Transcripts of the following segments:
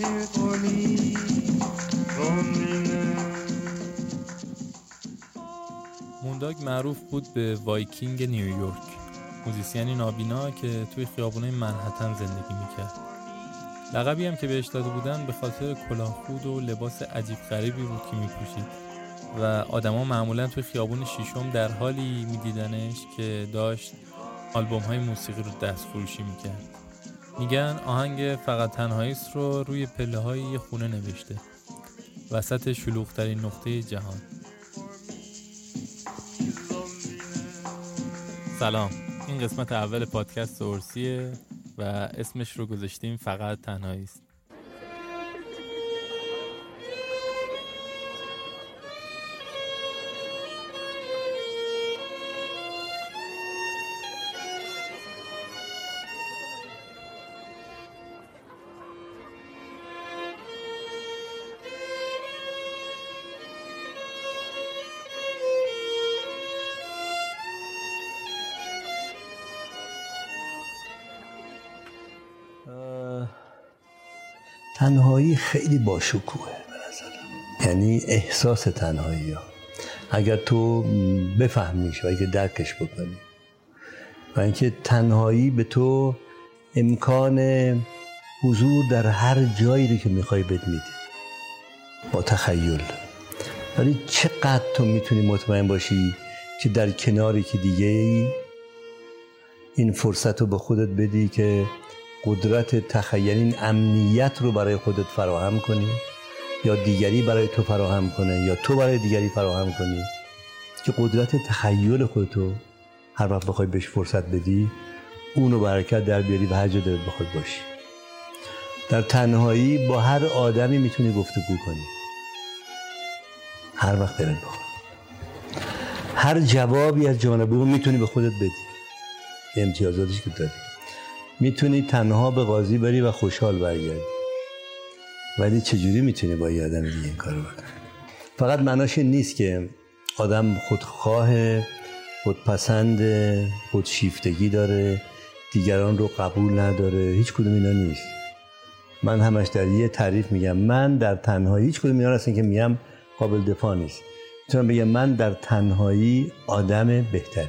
Loneliness. مونداگ معروف بود به وایکینگ نیویورک. موزیسینی نابینا که توی خیابونای منهتن زندگی می‌کرد. لقبی هم که بهش داده بودن به خاطر کلاهخود و لباس عجیب غریبی بود که میپوشید. و آدما معمولا توی خیابون شیشم در حالی میدیدنش که داشت آلبوم های موسیقی رو دست فروشی می‌کرد. میگن آهنگ فقط تنهاییست رو روی پله های یه خونه نوشته. وسط شلوغترین نقطه جهان. سلام. این قسمت اول پادکست اورسیه و اسمش رو گذاشتیم فقط تنهایی تنهایی خیلی باشکوهه به یعنی احساس تنهایی ها. اگر تو بفهمیش و اگر درکش بکنی. و اینکه تنهایی به تو امکان حضور در هر جایی رو که می‌خوای بد میده. با تخیل. ولی چقدر تو می‌تونی مطمئن باشی که در کناری که دیگه ای این فرصت رو به خودت بدی که قدرت تخیل این امنیت رو برای خودت فراهم کنی یا دیگری برای تو فراهم کنه یا تو برای دیگری فراهم کنی که قدرت تخیل خودتو هر وقت بخوای بهش فرصت بدی اونو برکت در بیاری و هر جا دلت بخواد باشی. در تنهایی با هر آدمی می‌تونی گفتگو کنی. هر وقت دلت بخواد. هر جوابی از جانب اون می‌تونی به خودت بدی. امتیازاتش که داری می‌تونی تنها به قاضی بری و خوشحال برگردی. ولی چجوری می‌تونی با یه آدم دیگه این کارو بکنی؟ فقط معناش نیست که آدم خودخواه خودپسند خودشیفتگی داره دیگران رو قبول نداره هیچ کدوم اینا نیست. من همش در یه تعریف میگم من در تنهایی هیچ کدوم اینا هستن که میگم قابل دفاع نیست. می‌تونم بگم من در تنهایی آدم بهتری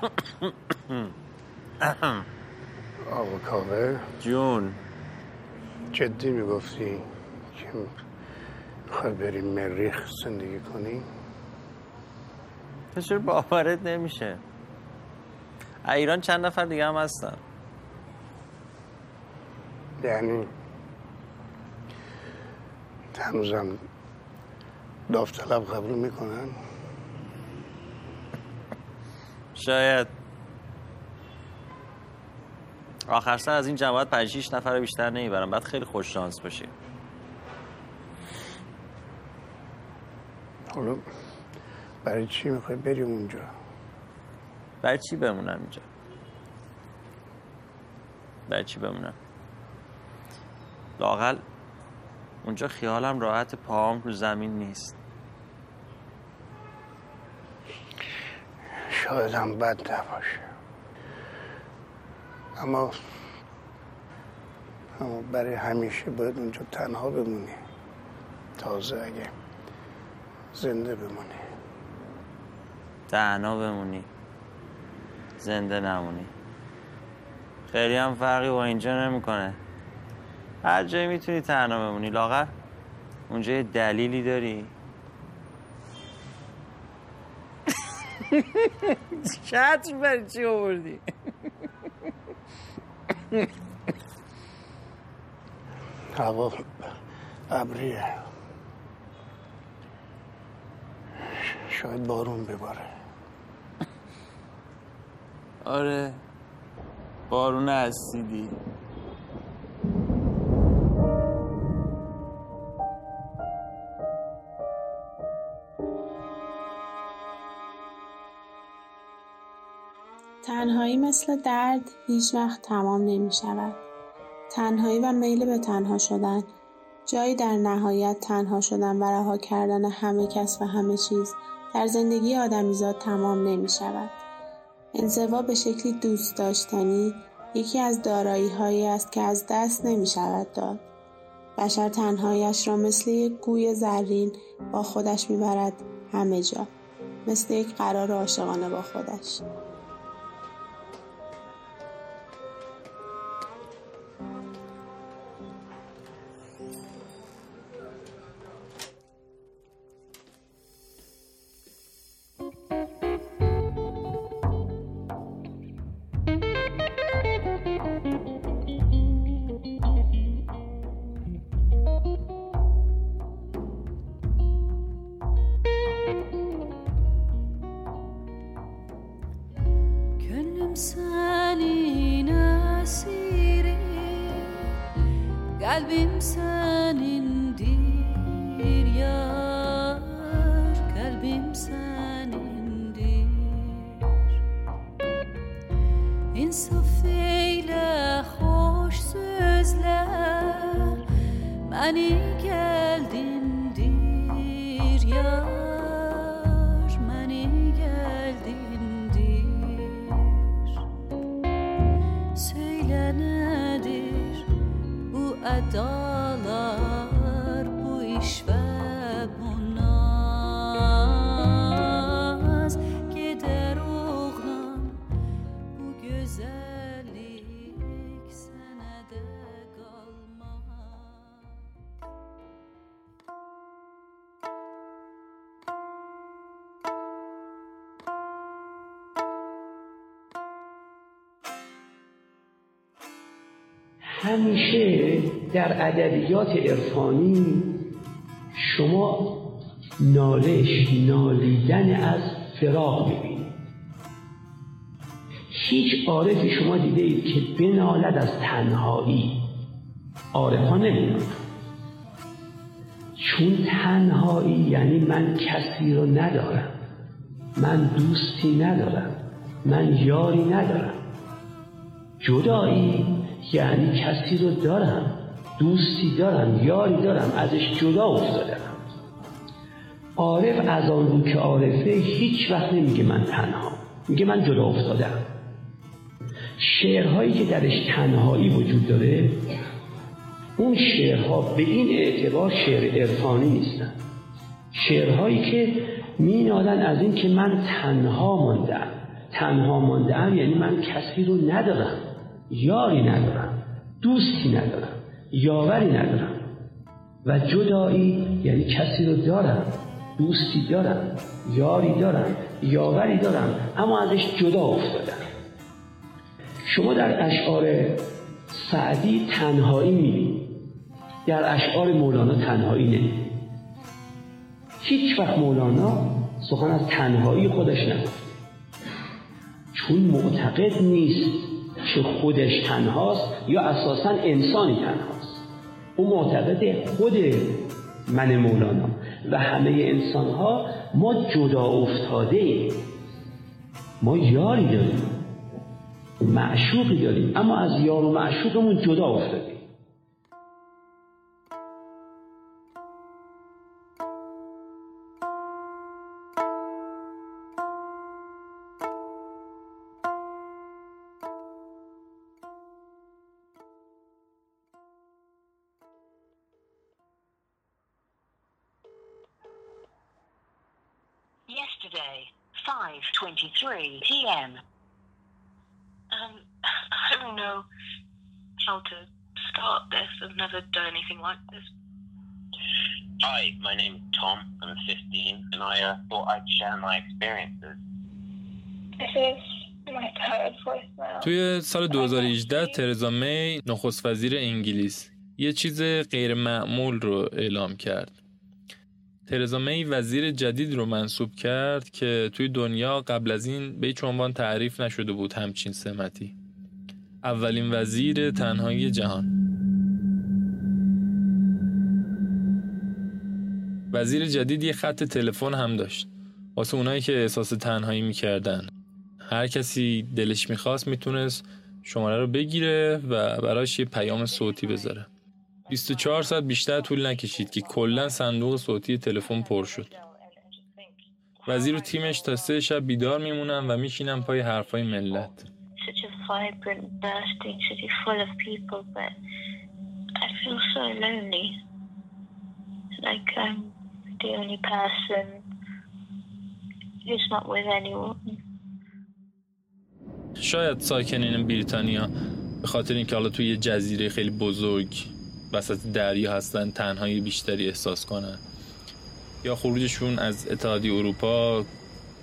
آقا کاوه. جون. جدی می‌گفتی که می‌خوای بریم مریخ زندگی کنی؟ تو چرا باورت نمیشه. ایران چند نفر دیگه هم هستن؟ یعنی هنوزم داوطلب قبول می‌کنن؟ شاید. آخر سر از این جماعت 5 6 نفر بیشتر نمی‌برم. بعد خیلی خوش شانس باشی حالا برای چی می‌خوای بریم اونجا؟ برای چی بمونم اینجا؟ برای چی بمونم؟ لاقل اونجا خیالم راحت پاهم رو زمین نیست. شاید هم بد نباشه. اما اما برای همیشه باید اونجا تنها بمونی. تازه اگه زنده بمونی. تنها بمونی. زنده نمونی. خیلی هم فرقی با اینجا نمی‌کنه. هر جایی می‌تونی تنها بمونی لاغر. اونجا یه دلیلی داری. چتر برای چی آوردی؟ هوا ابریه. شاید بارون بباره. آره. بارون اسیدی مثل درد هیچ وقت تمام نمی شود. تنهایی و میل به تنها شدن جایی در نهایت تنها شدن و رها کردن همه کس و همه چیز در زندگی آدمیزاد تمام نمی شود. انزوا به شکلی دوست داشتنی یکی از دارایی هایی است که از دست نمی شود داد. بشر تنهایش را مثل یک گوی زرین با خودش می‌برد همه جا. مثل یک قرار عاشقانه با خودش. kalbim sen همیشه در ادبیات عرفانی شما نالش نالیدن از فراق می‌بینید. هیچ عارفی شما دیده اید که بنالد از تنهایی. عارفان نمی‌دونن چون تنهایی یعنی من کسی رو ندارم. من دوستی ندارم. من یاری ندارم. جدایی یعنی کسی رو دارم دوستی دارم یاری دارم ازش جدا افتادم. عارف از آن رو که عارفه هیچ وقت نمیگه من تنها میگه من جدا افتادم. شعرهایی که درش تنهایی وجود داره اون شعرها به این اعتبار شعر عرفانی نیستن. شعرهایی که مینالن از این که من تنها ماندم. تنها مانده ام یعنی من کسی رو ندارم. یاری ندارم دوستی ندارم یاوری ندارم. و جدایی یعنی کسی رو دارم دوستی دارم یاری دارم یاوری دارم اما ازش جدا افتادم. شما در اشعار سعدی تنهایی می‌بینید در اشعار مولانا تنهایی نمی‌بینید هیچ وقت مولانا سخن از تنهایی خودش نگفت. چون معتقد نیست. که خودش تنهاست یا اساسا انسانی تنهاست او معتقد خود من مولانا و همه انسان ها ما جدا افتاده ایم. ما یاری داریم معشوقی داریم اما از یار و معشوقمون جدا افتادیم Yesterday, 5:23 p.m. Um, I don't know how to start this. I've never done anything like this. Hi, my name's Tom. I'm 15, and I uh, thought I'd share my experiences. This is my third voicemail. توی سال 2018 ترزا می نخست وزیر انگلیس یه چیز غیر معمول رو اعلام کرد. ترزا می وزیر جدید رو منصوب کرد که توی دنیا قبل از این به هیچ عنوان تعریف نشده بود همچین سمتی. اولین وزیر تنهایی جهان. وزیر جدید یه خط تلفن هم داشت. واسه اونایی که احساس تنهایی می‌کردن. هر کسی دلش می‌خواست می‌تونست شماره رو بگیره و براش یه پیام صوتی بذاره. 24 ساعت بیشتر طول نکشید که کلا صندوق صوتی تلفن پر شد. وزیر و تیمش تا سه شب بیدار میمونن و میشینن پای حرفای ملت. شاید ساکنین بریتانیا به خاطر اینکه حالا توی یه جزیره خیلی بزرگ وسط دریا هستن تنهایی بیشتری احساس کنن. یا خروجشون از اتحادیه اروپا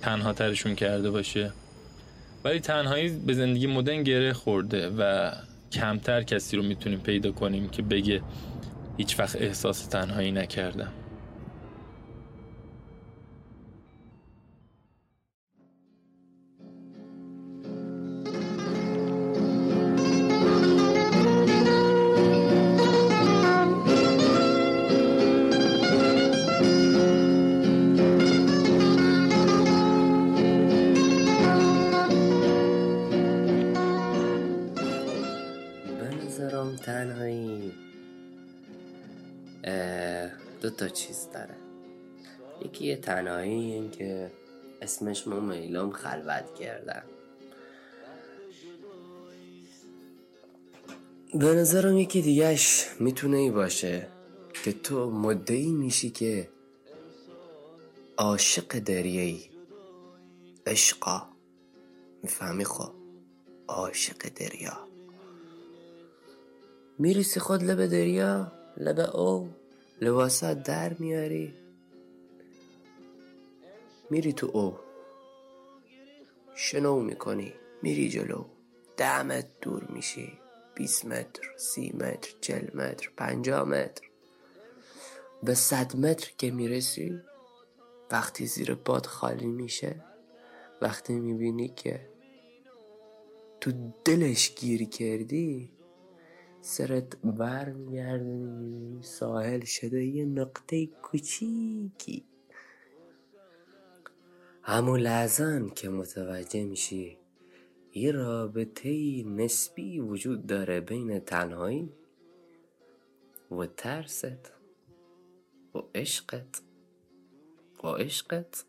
تنها ترشون کرده باشه. ولی تنهایی به زندگی مدرن گره خورده و کمتر کسی رو می‌تونیم پیدا کنیم که بگه هیچ وقت احساس تنهایی نکردم. دو تا چیز داره. یکی یه تنهایی این که اسمش ما میلام خلوت کردن به نظرم یکی دیگهش می‌تونه ای باشه که تو مدعی میشی که عاشق دریایی. عشقا. می‌فهمی؟ خب عاشق دریا. می‌رسی خود لب دریا لب او؟ لباسات در میاری؟ میری تو او. شنو می‌کنی. میری جلو. ده متر دور میشی. بیست متر سی متر چل متر پنجاه متر. به صد متر که می‌رسی وقتی زیر باد خالی میشه وقتی می‌بینی که تو دلش گیر کردی سرت بر میگردونی ساحل شده یه نقطه کوچیکی. همون لحظه که متوجه میشی یه رابطه نسبی وجود داره بین تنهایی و ترست و عشقت. و عشقت.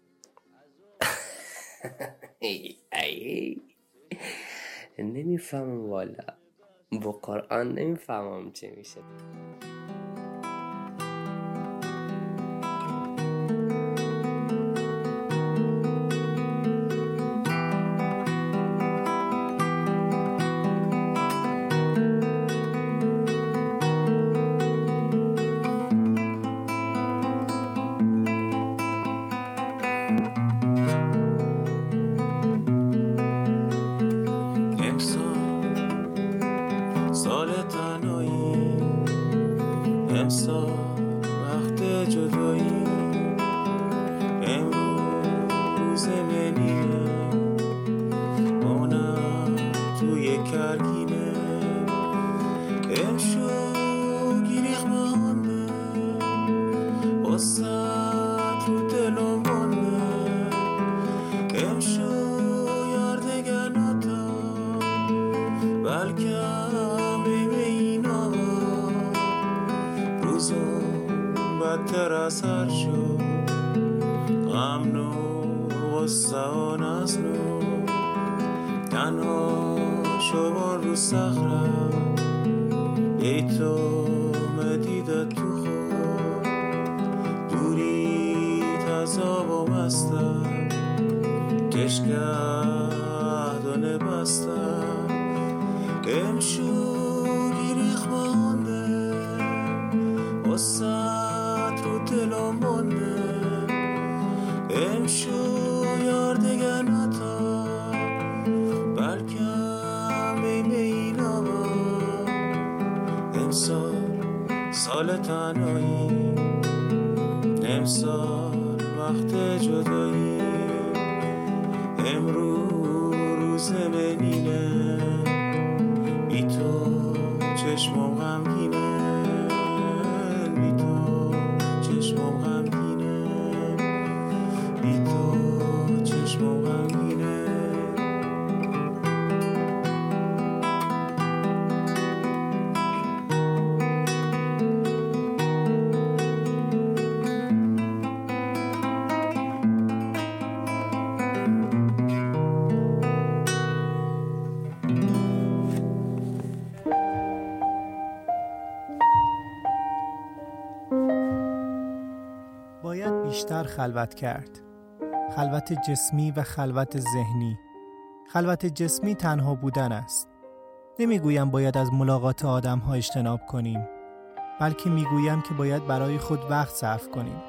نمی‌فهمم والا. با قرآن نمی‌فهمم چه میشه. you. کشگردانه بستم امشو گیریخ مانده وسط رو دلم مانده. امشو یاردگناتا بلکم بین اینا امسال سال تنهایی. امسال وقت جدایی. خلوت کرد. خلوت جسمی و خلوت ذهنی. خلوت جسمی تنها بودن است. نمی‌گویم باید از ملاقات آدم ها اجتناب کنیم. بلکه می‌گویم که باید برای خود وقت صرف کنیم.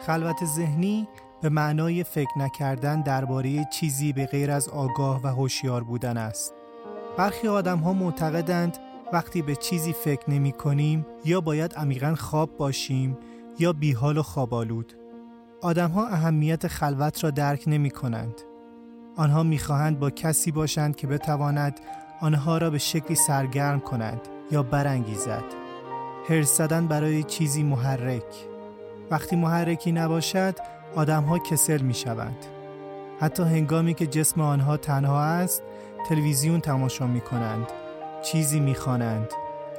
خلوت ذهنی به معنای فکر نکردن درباره چیزی به غیر از آگاه و هوشیار بودن است. برخی آدم ها معتقدند وقتی به چیزی فکر نمی کنیم یا باید عمیقا خواب باشیم یا بیحال و خوابالود. آدمها اهمیت خلوت را درک نمی کنند. آنها می خواهند با کسی باشند که بتواند آنها را به شکلی سرگرم کند یا برانگیزد. هرس زدن برای چیزی محرک. وقتی محرکی نباشد آدمها کسل می شوند. حتی هنگامی که جسم آنها تنها است تلویزیون تماشا می کنند. چیزی می خوانند.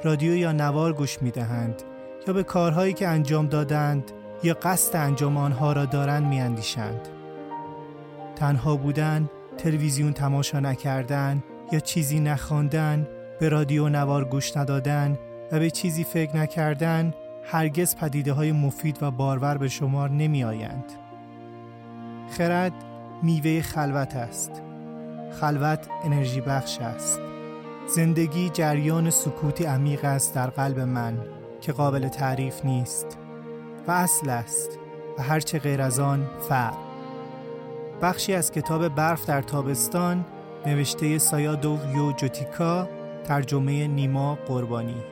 رادیو یا نوار گوش می دهند. یا به کارهایی که انجام دادند یا قصد انجام آنها را دارند می اندیشند. تنها بودن، تلویزیون تماشا نکردن یا چیزی نخواندن، به رادیو نوار گوش ندادن و به چیزی فکر نکردن هرگز پدیده های مفید و بارور به شمار نمی آیند. خرد میوه خلوت است. خلوت انرژی بخش است. زندگی جریان سکوتی عمیق است در قلب من که قابل تعریف نیست و اصل است و هرچه غیر از آن فرق بخشی از کتاب برف در تابستان نوشته سایادو یو جوتیکا ترجمه نیما قربانی.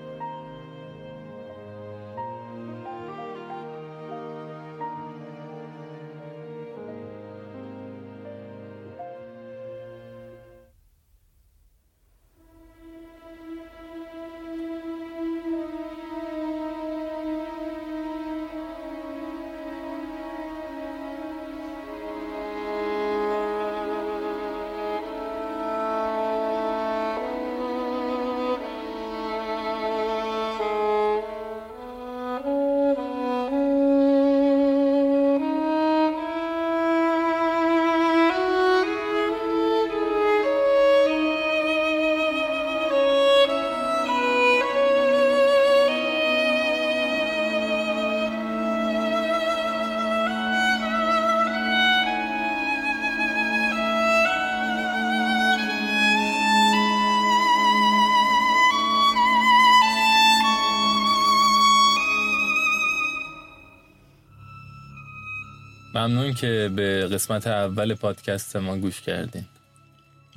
ممنون که به قسمت اول پادکست ما گوش کردین.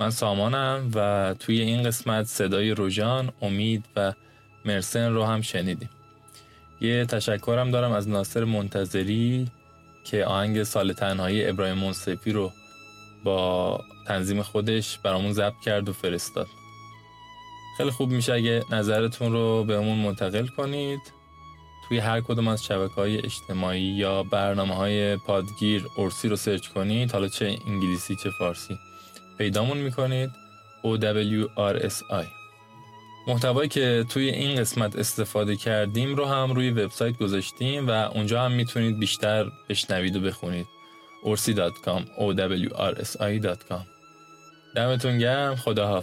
من سامانم و توی این قسمت صدای روژان، امید و مرسن رو هم شنیدیم. یه تشکرم دارم از ناصر منتظری که آهنگ سال تنهایی ابراهیم منصفی رو با تنظیم خودش برامون ضبط کرد و فرستاد. خیلی خوب میشه اگه نظرتون رو بهمون منتقل کنید. توی هر کدوم از شبکه های اجتماعی یا برنامه های پادگیر ارسی رو سرچ کنید. حالا چه انگلیسی چه فارسی. پیدامون می‌کنید. OWRSI محتوایی که توی این قسمت استفاده کردیم رو هم روی وبسایت گذاشتیم و اونجا هم می‌تونید بیشتر بشنوید و بخونید. orsi.com owrsi.com دمتون گرم. خدا